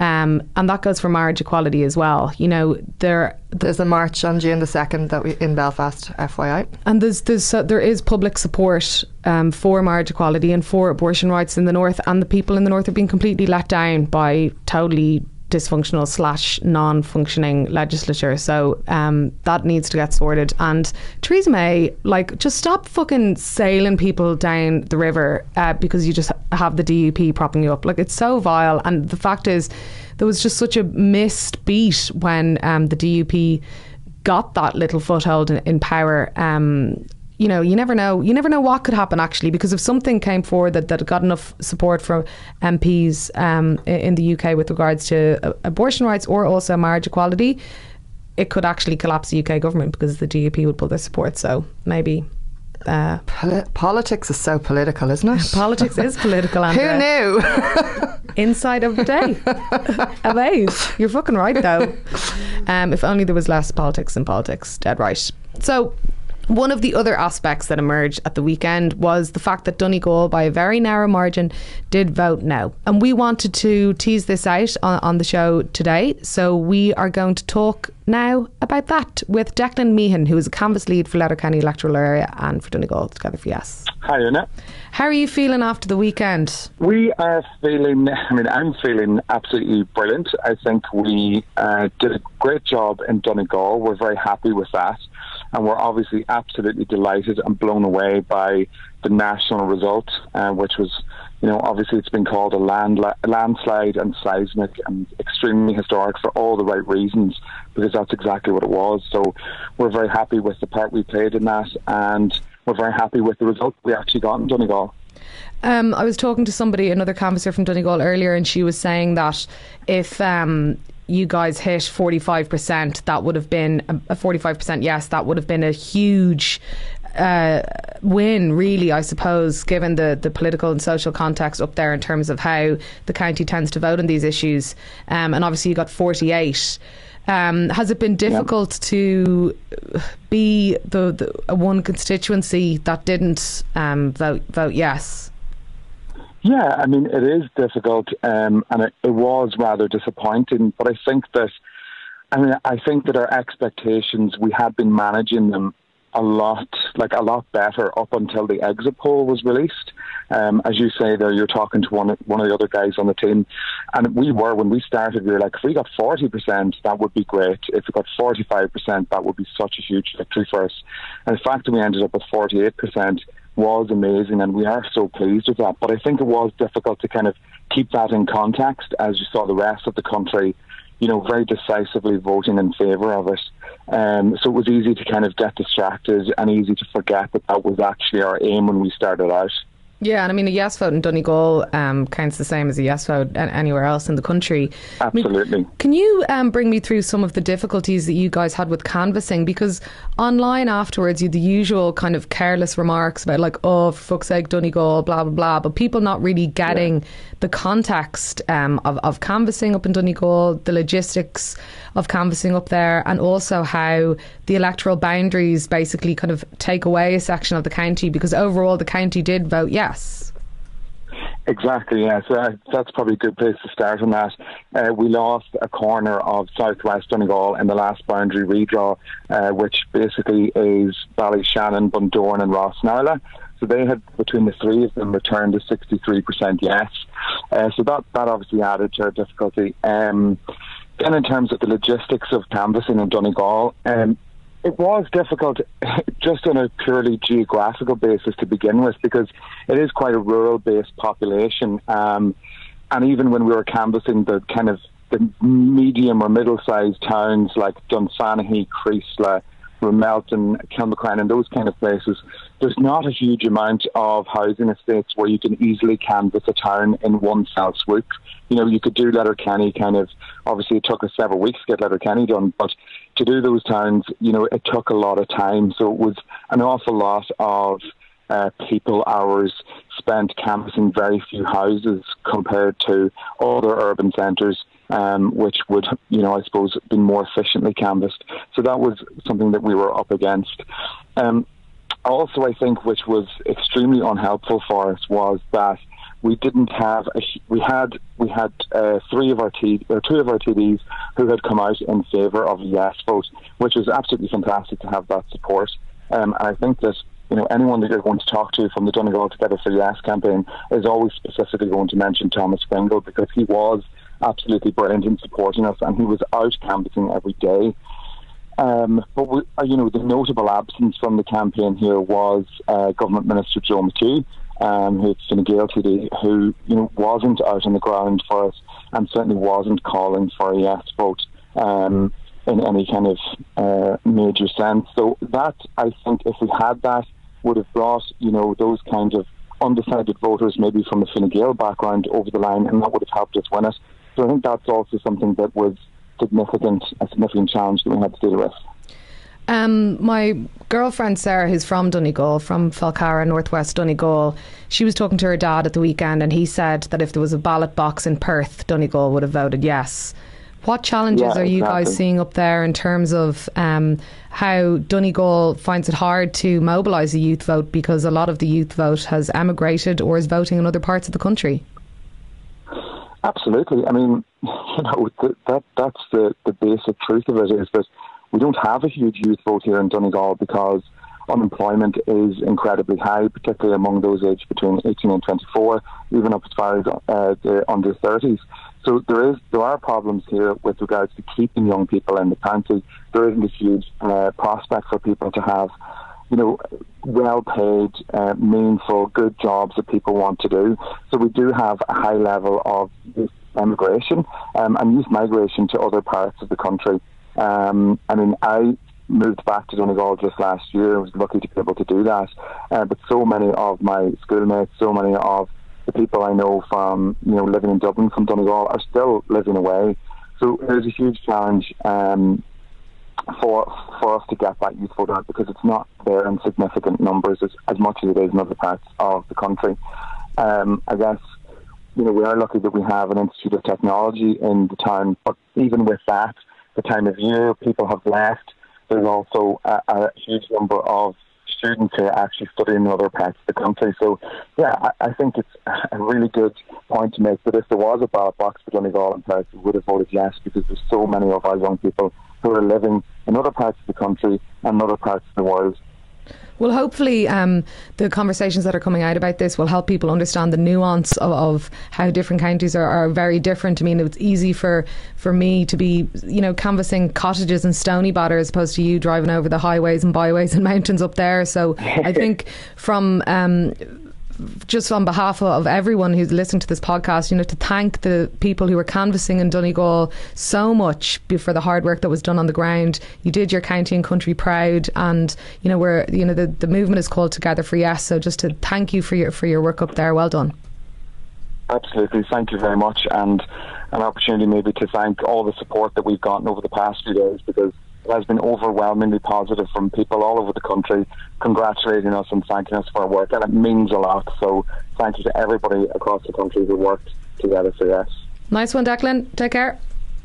Um, and that goes for marriage equality as well. You know, there there's a march on June the second that we in Belfast, FYI. And there's there's uh, there is public support um, for marriage equality and for abortion rights in the north, and the people in the north are being completely let down by totally dysfunctional slash non-functioning legislature. So um, that needs to get sorted. And Theresa May, like, just stop fucking sailing people down the river uh, because you just have the DUP propping you up. Like, it's so vile. And the fact is, there was just such a missed beat when um, the DUP got that little foothold in, in power. Um, you know, you never know. You never know what could happen actually, because if something came forward that, that got enough support from MPs um, in the UK with regards to uh, abortion rights or also marriage equality, it could actually collapse the UK government because the DUP would pull their support. So maybe. Uh, Poli- politics is so political, isn't it? Politics is political. Who knew? Inside of the day. Amaze. You're fucking right, though. Um, if only there was less politics in politics. Dead right. So, one of the other aspects that emerged at the weekend was the fact that Donegal, by a very narrow margin, did vote no. And we wanted to tease this out on, on the show today. So we are going to talk now about that with Declan Meehan, who is a canvas lead for Letterkenny electoral area and for Donegal, together for Yes. Hi, Anna. How are you feeling after the weekend? We are feeling, I mean, I'm feeling absolutely brilliant. I think we uh, did a great job in Donegal. We're very happy with that. And we're obviously absolutely delighted and blown away by the national result, uh, which was, you know, obviously it's been called a land, landslide and seismic and extremely historic for all the right reasons, because that's exactly what it was. So we're very happy with the part we played in that, and we're very happy with the result we actually got in Donegal. Um, I was talking to somebody, another canvasser from Donegal earlier, and she was saying that if um, you guys hit 45%, that would have been a, a 45% yes, that would have been a huge uh, win, really, I suppose, given the, the political and social context up there in terms of how the county tends to vote on these issues. Um, and obviously, you got 48. Um, has it been difficult to be the, the one constituency that didn't um, vote vote yes? Yeah, I mean, it is difficult, um, and it, it was rather disappointing. But I think that, I mean, I think that our expectations, we had been managing them a lot, like a lot better up until the exit poll was released. Um, as you say there, you're talking to one one of the other guys on the team, and we were when we started. We were like, if we got forty percent, that would be great. If we got forty five percent, that would be such a huge victory for us. And the fact that we ended up with forty eight percent was amazing, and we are so pleased with that. But I think it was difficult to kind of keep that in context as you saw the rest of the country you know, very decisively voting in favour of it. Um, so it was easy to kind of get distracted and easy to forget that that was actually our aim when we started out. Yeah, and I mean, a yes vote in Donegal um, counts the same as a yes vote anywhere else in the country. Absolutely. I mean, can you um, bring me through some of the difficulties that you guys had with canvassing? Because online afterwards, you had the usual kind of careless remarks about, like, oh, for fuck's sake, Donegal, blah, blah, blah, but people not really getting yeah. the context um, of, of canvassing up in Donegal, the logistics of canvassing up there, and also how the electoral boundaries basically kind of take away a section of the county because overall the county did vote yes. Exactly, yeah. So uh, that's probably a good place to start on that. Uh, we lost a corner of southwest Donegal in the last boundary redraw, uh, which basically is Ballyshannon, Bundoran, and Rossnowlagh. So they had, between the three of them, returned a 63% yes. Uh, so that, that obviously added to our difficulty. Um, then, in terms of the logistics of canvassing in Donegal, um, it was difficult just on a purely geographical basis to begin with because it is quite a rural based population. Um, and even when we were canvassing the kind of the medium or middle sized towns like Dunfanaghy, Creeslough, Ramelton, Kilmacrenan, and those kind of places, there's not a huge amount of housing estates where you can easily canvass a town in one fell swoop. You know, you could do Letterkenny kind of, obviously it took us several weeks to get Letterkenny done, but to do those towns, you know, it took a lot of time. So it was an awful lot of uh, people hours spent canvassing very few houses compared to other urban centres um, which would, you know, I suppose, been more efficiently canvassed. So that was something that we were up against. Um, also, I think, which was extremely unhelpful for us, was that we didn't have a, we had we had uh, three of our T or two of our TDs who had come out in favour of yes vote, which was absolutely fantastic to have that support. Um, and I think that you know anyone that you're going to talk to from the Donegal Together for Yes campaign is always specifically going to mention Thomas Pringle because he was absolutely brilliant in supporting us, and he was out canvassing every day. Um, but we, uh, you know, the notable absence from the campaign here was uh, Government Minister Joe McHugh, um, who's Fine Gael TD, who you know wasn't out on the ground for us, and certainly wasn't calling for a yes vote um, in any kind of uh, major sense. So that I think, if we had that, would have brought you know those kind of undecided voters, maybe from a Fine Gael background, over the line, and that would have helped us win it. So I think that's also something that was significant, a significant challenge that we had to deal with. Um, my girlfriend Sarah, who's from Donegal, from Falcarragh, northwest Donegal, she was talking to her dad at the weekend, and he said that if there was a ballot box in Perth, Donegal would have voted yes. What challenges Yeah, are you guys seeing up there in terms of um, how Donegal finds it hard to mobilise a youth vote because a lot of the youth vote has emigrated or is voting in other parts of the country? Absolutely. I mean, you know, th- that that's the, the basic truth of it is that we don't have a huge youth vote here in Donegal because unemployment is incredibly high, particularly among those aged between 18 and 24, even up as far as uh, the under 30s. So there is there are problems here with regards to keeping young people in the county. There isn't a huge uh, prospect for people to have you know, well paid, uh, meaningful, good jobs that people want to do. So we do have a high level of emigration um, and youth migration to other parts of the country. Um, I mean, I moved back to Donegal just last year. I was lucky to be able to do that. Uh, but so many of my schoolmates, so many of the people I know from, you know, living in Dublin from Donegal are still living away. So there's a huge challenge um, for for us to get that youth vote because it's not there in significant numbers as, as much as it is in other parts of the country. Um, I guess you know we are lucky that we have an Institute of Technology in the town, but even with that, the time of year people have left. There's also a, a huge number of students who are actually studying in other parts of the country. So, yeah, I, I think it's a really good point to make that if there was a ballot box for Donegal and Perth, we would have voted yes because there's so many of our young people who are living in other parts of the country and other parts of the world. Well, hopefully, um, the conversations that are coming out about this will help people understand the nuance of, of how different counties are, are very different. I mean, it's easy for, for me to be, you know, canvassing cottages in Stoneybatter as opposed to you driving over the highways and byways and mountains up there. So I think from um, just on behalf of everyone who's listening to this podcast, you know, to thank the people who were canvassing in Donegal so much for the hard work that was done on the ground. You did your county and country proud, and you know, we're you know the, the movement is called Together for Yes. So just to thank you for your for your work up there. Well done. Absolutely. Thank you very much. And an opportunity maybe to thank all the support that we've gotten over the past few days because has been overwhelmingly positive from people all over the country congratulating us and thanking us for our work. And it means a lot. So thank you to everybody across the country who worked together for yes. Nice one, Declan. Take care.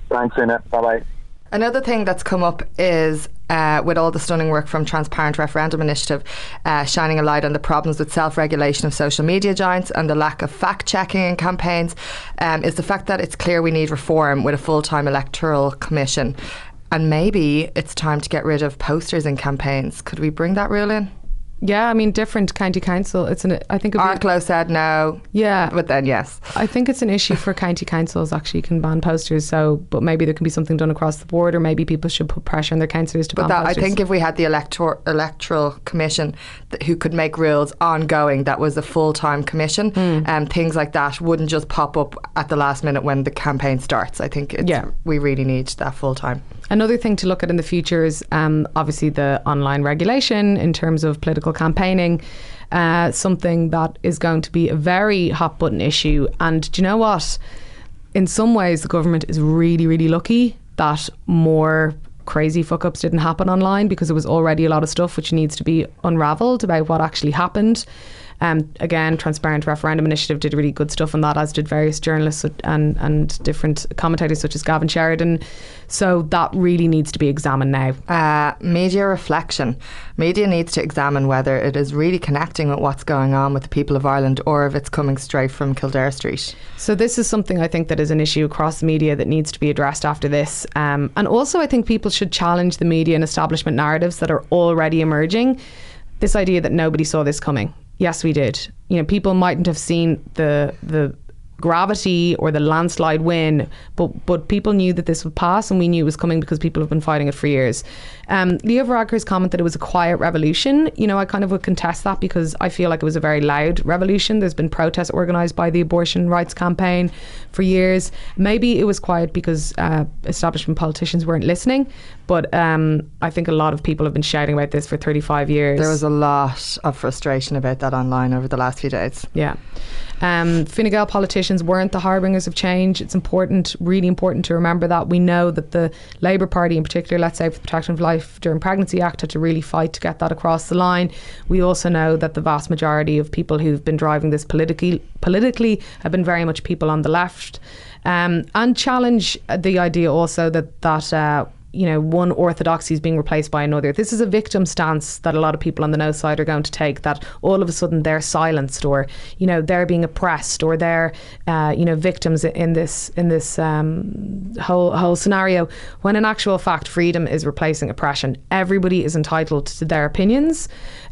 Thanks, Ina. Bye bye. Another thing that's come up is uh, with all the stunning work from Transparent Referendum Initiative, uh, shining a light on the problems with self regulation of social media giants and the lack of fact checking in campaigns, um, is the fact that it's clear we need reform with a full time electoral commission. And maybe it's time to get rid of posters in campaigns. Could we bring that rule in? Yeah, I mean, different county council. It's an. I think. Arklow said no. Yeah, But then, yes. I think it's an issue for county councils actually can ban posters. So, but maybe there can be something done across the board, or maybe people should put pressure on their councillors to But ban that, I think if we had the elector- electoral commission who could make rules ongoing, that was a full time commission, and things like that wouldn't just pop up at the last minute when the campaign starts. I think it's, Yeah. we really need that full time. Another thing to look at in the future is um, obviously the online regulation in terms of political campaigning. Uh, something that is going to be a very hot button issue. And do you know what? In some ways, the government is really, really lucky that more crazy fuck ups didn't happen online because there was already a lot of stuff which needs to be unravelled about what actually happened. Um, again, Transparent Referendum Initiative did really good stuff on that, as did various journalists and and different commentators such as Gavin Sheridan. So that really needs to be examined now. Uh, media reflection. Media needs to examine whether it is really connecting with what's going on with the people of Ireland or if it's coming straight from Kildare Street. So this is something I think that is an issue across the media that needs to be addressed after this. Um, and also, I think people should challenge the media and establishment narratives that are already emerging. This idea that nobody saw this coming. Yes, we did. You know, people mightn't have seen the the gravity or the landslide win, but but people knew that this would pass, and we knew it was coming because people have been fighting it for years. Um, Leo Varadkar's comment that it was a quiet revolution, you know, I kind of would contest that because I feel like it was a very loud revolution. There's been protests organised by the abortion rights campaign for years. Maybe it was quiet because uh, establishment politicians weren't listening, but um, I think a lot of people have been shouting about this for 35 years. There was a lot of frustration about that online over the last few days. Yeah. Um, Fine Gael politicians weren't the harbingers of change. It's important, really important to remember that. We know that the Labour Party, in particular, let's say for the Protection of Life During Pregnancy Act, had to really fight to get that across the line. We also know that the vast majority of people who've been driving this politically, politically have been very much people on the left. Um, and challenge the idea also that that uh, you know, one orthodoxy is being replaced by another. This is a victim stance that a lot of people on the no side are going to take. That all of a sudden they're silenced, or you know, they're being oppressed, or they're uh, you know victims in this in this um, whole whole scenario. When in actual fact, freedom is replacing oppression. Everybody is entitled to their opinions.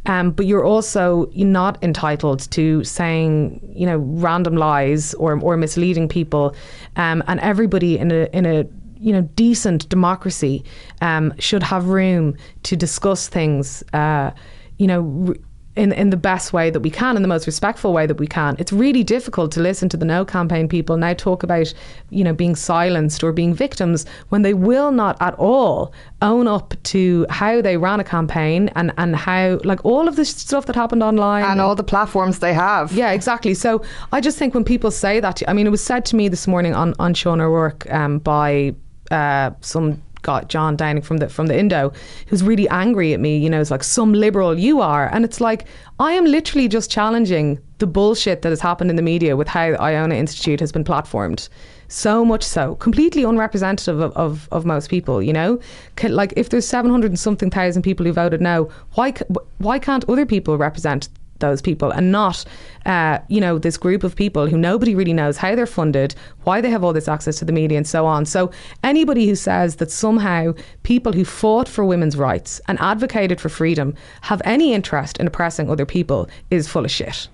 Um, but you're also not entitled to saying, you know, random lies or, or misleading people. Um, and everybody in a in a you know, decent democracy um, should have room to discuss things, uh, you know, in in the best way that we can, in the most respectful way that we can. It's really difficult to listen to the No campaign people now talk about, you know, being silenced or being victims when they will not at all own up to how they ran a campaign and and how like all of the stuff that happened online and all the platforms they have. Yeah, exactly. So I just think when people say that, I mean, it was said to me this morning on on Sean O'Rourke um, by uh, some got John Downing from the from the Indo, who's really angry at me. You know, it's like some liberal you are, and it's like I am literally just challenging the bullshit that has happened in the media with how Iona Institute has been platformed. So much so, completely unrepresentative of, of, of most people. You know, like if there's seven hundred and something thousand people who voted no, why why can't other people represent those people and not, uh, you know, this group of people who nobody really knows how they're funded, why they have all this access to the media, and so on. So anybody who says that somehow people who fought for women's rights and advocated for freedom have any interest in oppressing other people is full of shit.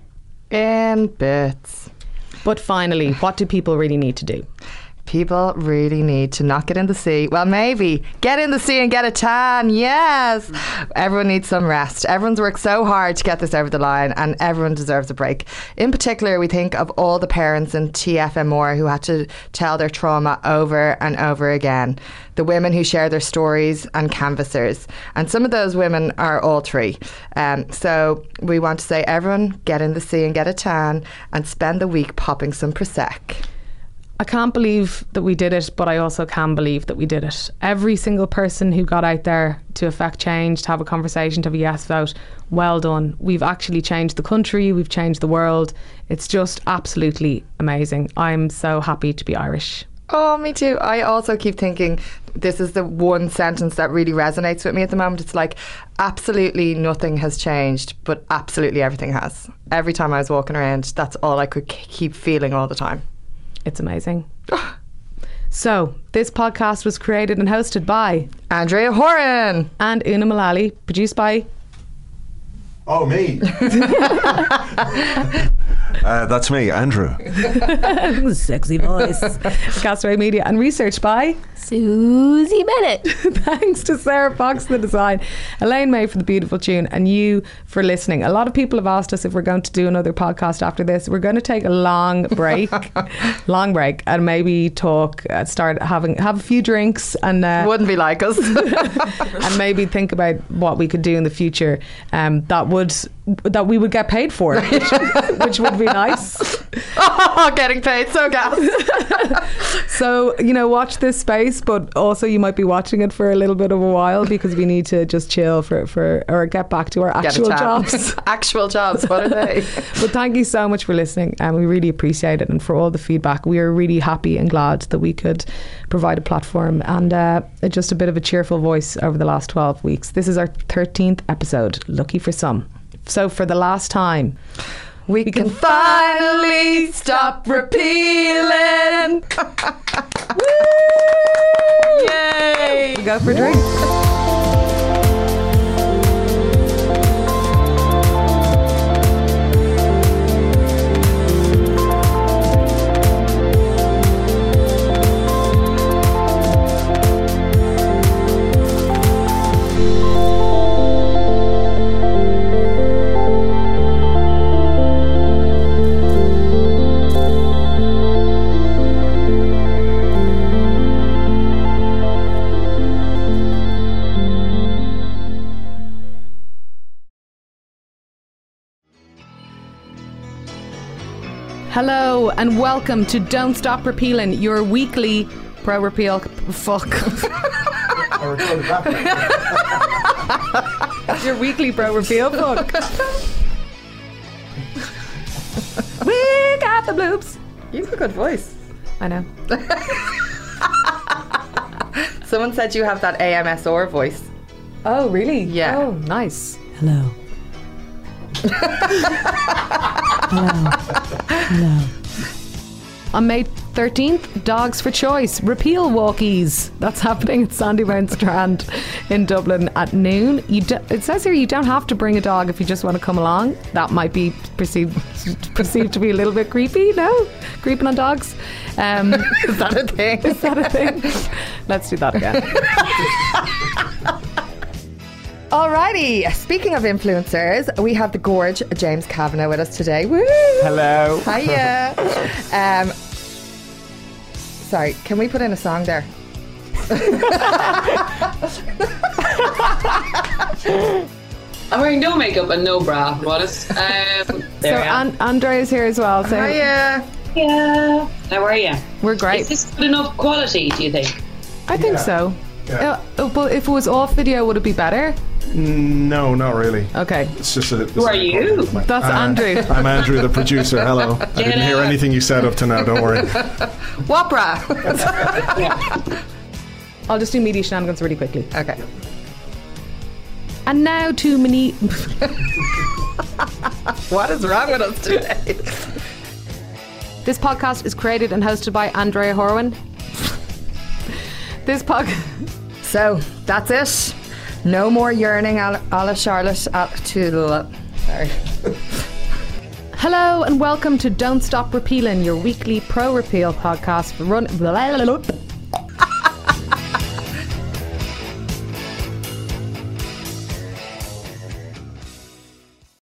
In bits. But finally, what do people really need to do? People really need to not get in the sea. Well, maybe get in the sea and get a tan. Yes. Everyone needs some rest. Everyone's worked so hard to get this over the line, and everyone deserves a break. In particular, we think of all the parents in TFM who had to tell their trauma over and over again. The women who share their stories and canvassers. And some of those women are all three. Um, so we want to say, everyone get in the sea and get a tan and spend the week popping some Prosec. I can't believe that we did it, but I also can believe that we did it. Every single person who got out there to affect change, to have a conversation, to have a yes vote, well done. We've actually changed the country, we've changed the world. It's just absolutely amazing. I'm so happy to be Irish. Oh, me too. I also keep thinking this is the one sentence that really resonates with me at the moment. It's like absolutely nothing has changed, but absolutely everything has. Every time I was walking around, that's all I could keep feeling all the time. It's amazing. so, this podcast was created and hosted by Andrea Horan and Una Mullally, produced by. Oh, me. uh, that's me, Andrew. Sexy voice. Castaway Media and research by Susie Bennett. Thanks to Sarah Fox for the design, Elaine May for the beautiful tune, and you for listening. A lot of people have asked us if we're going to do another podcast after this. We're going to take a long break, long break, and maybe talk, uh, start having have a few drinks, and uh, wouldn't be like us, and maybe think about what we could do in the future. Um, that would that we would get paid for, which, which would be nice. Oh, getting paid so gas. so you know, watch this space, but also you might be watching it for a little bit of a while because we need to just chill for for or get back to our actual jobs. actual jobs. What are they? but thank you so much for listening, and we really appreciate it, and for all the feedback. We are really happy and glad that we could provide a platform and uh, just a bit of a cheerful voice over the last twelve weeks. This is our thirteenth episode. Lucky for some. So for the last time. We, can, can, finally stop repealing. Yay! We go for a Hello and welcome to Don't Stop Repealing, your weekly pro repeal. Fuck. your weekly pro repeal. Fuck. we got the bloops. You have got a good voice. I know. Someone said you have that AMSR voice. Oh, really? Yeah. Oh, nice. Hello. On May 13th, Dogs for Choice repeal walkies. That's happening at Sandy Sandymount Strand in Dublin at noon. You do, it says here you don't have to bring a dog if you just want to come along. That might be perceived perceived to be a little bit creepy. No, creeping on dogs. Um, Is that a thing? is that a thing? Let's do that again. Alrighty. Speaking of influencers, we have the gorge James Kavanagh with us today. Woo! Hello. Hiya. Um, sorry, can we put in a song there? I'm wearing no makeup and no bra. What is? Um, so there An- Andre is here as well. So Hiya. yeah. How are you? we're great. Is this good enough quality? Do you think? I think so. Uh, oh, but if it was off video, would it be better? No, not really. Okay. It's just a. Who are you? That's Uh, Andrew. I'm Andrew, the producer. Hello. I didn't hear anything you said up to now. Don't worry. Wapra. I'll just do media shenanigans really quickly. okay. And now to mini. What is wrong with us today? This podcast is created and hosted by Andrea Horan. this podcast. So that's it. No more yearning a la Charlotte at to Sorry. Hello and welcome to Don't Stop Repealing, your weekly pro repeal podcast. Run.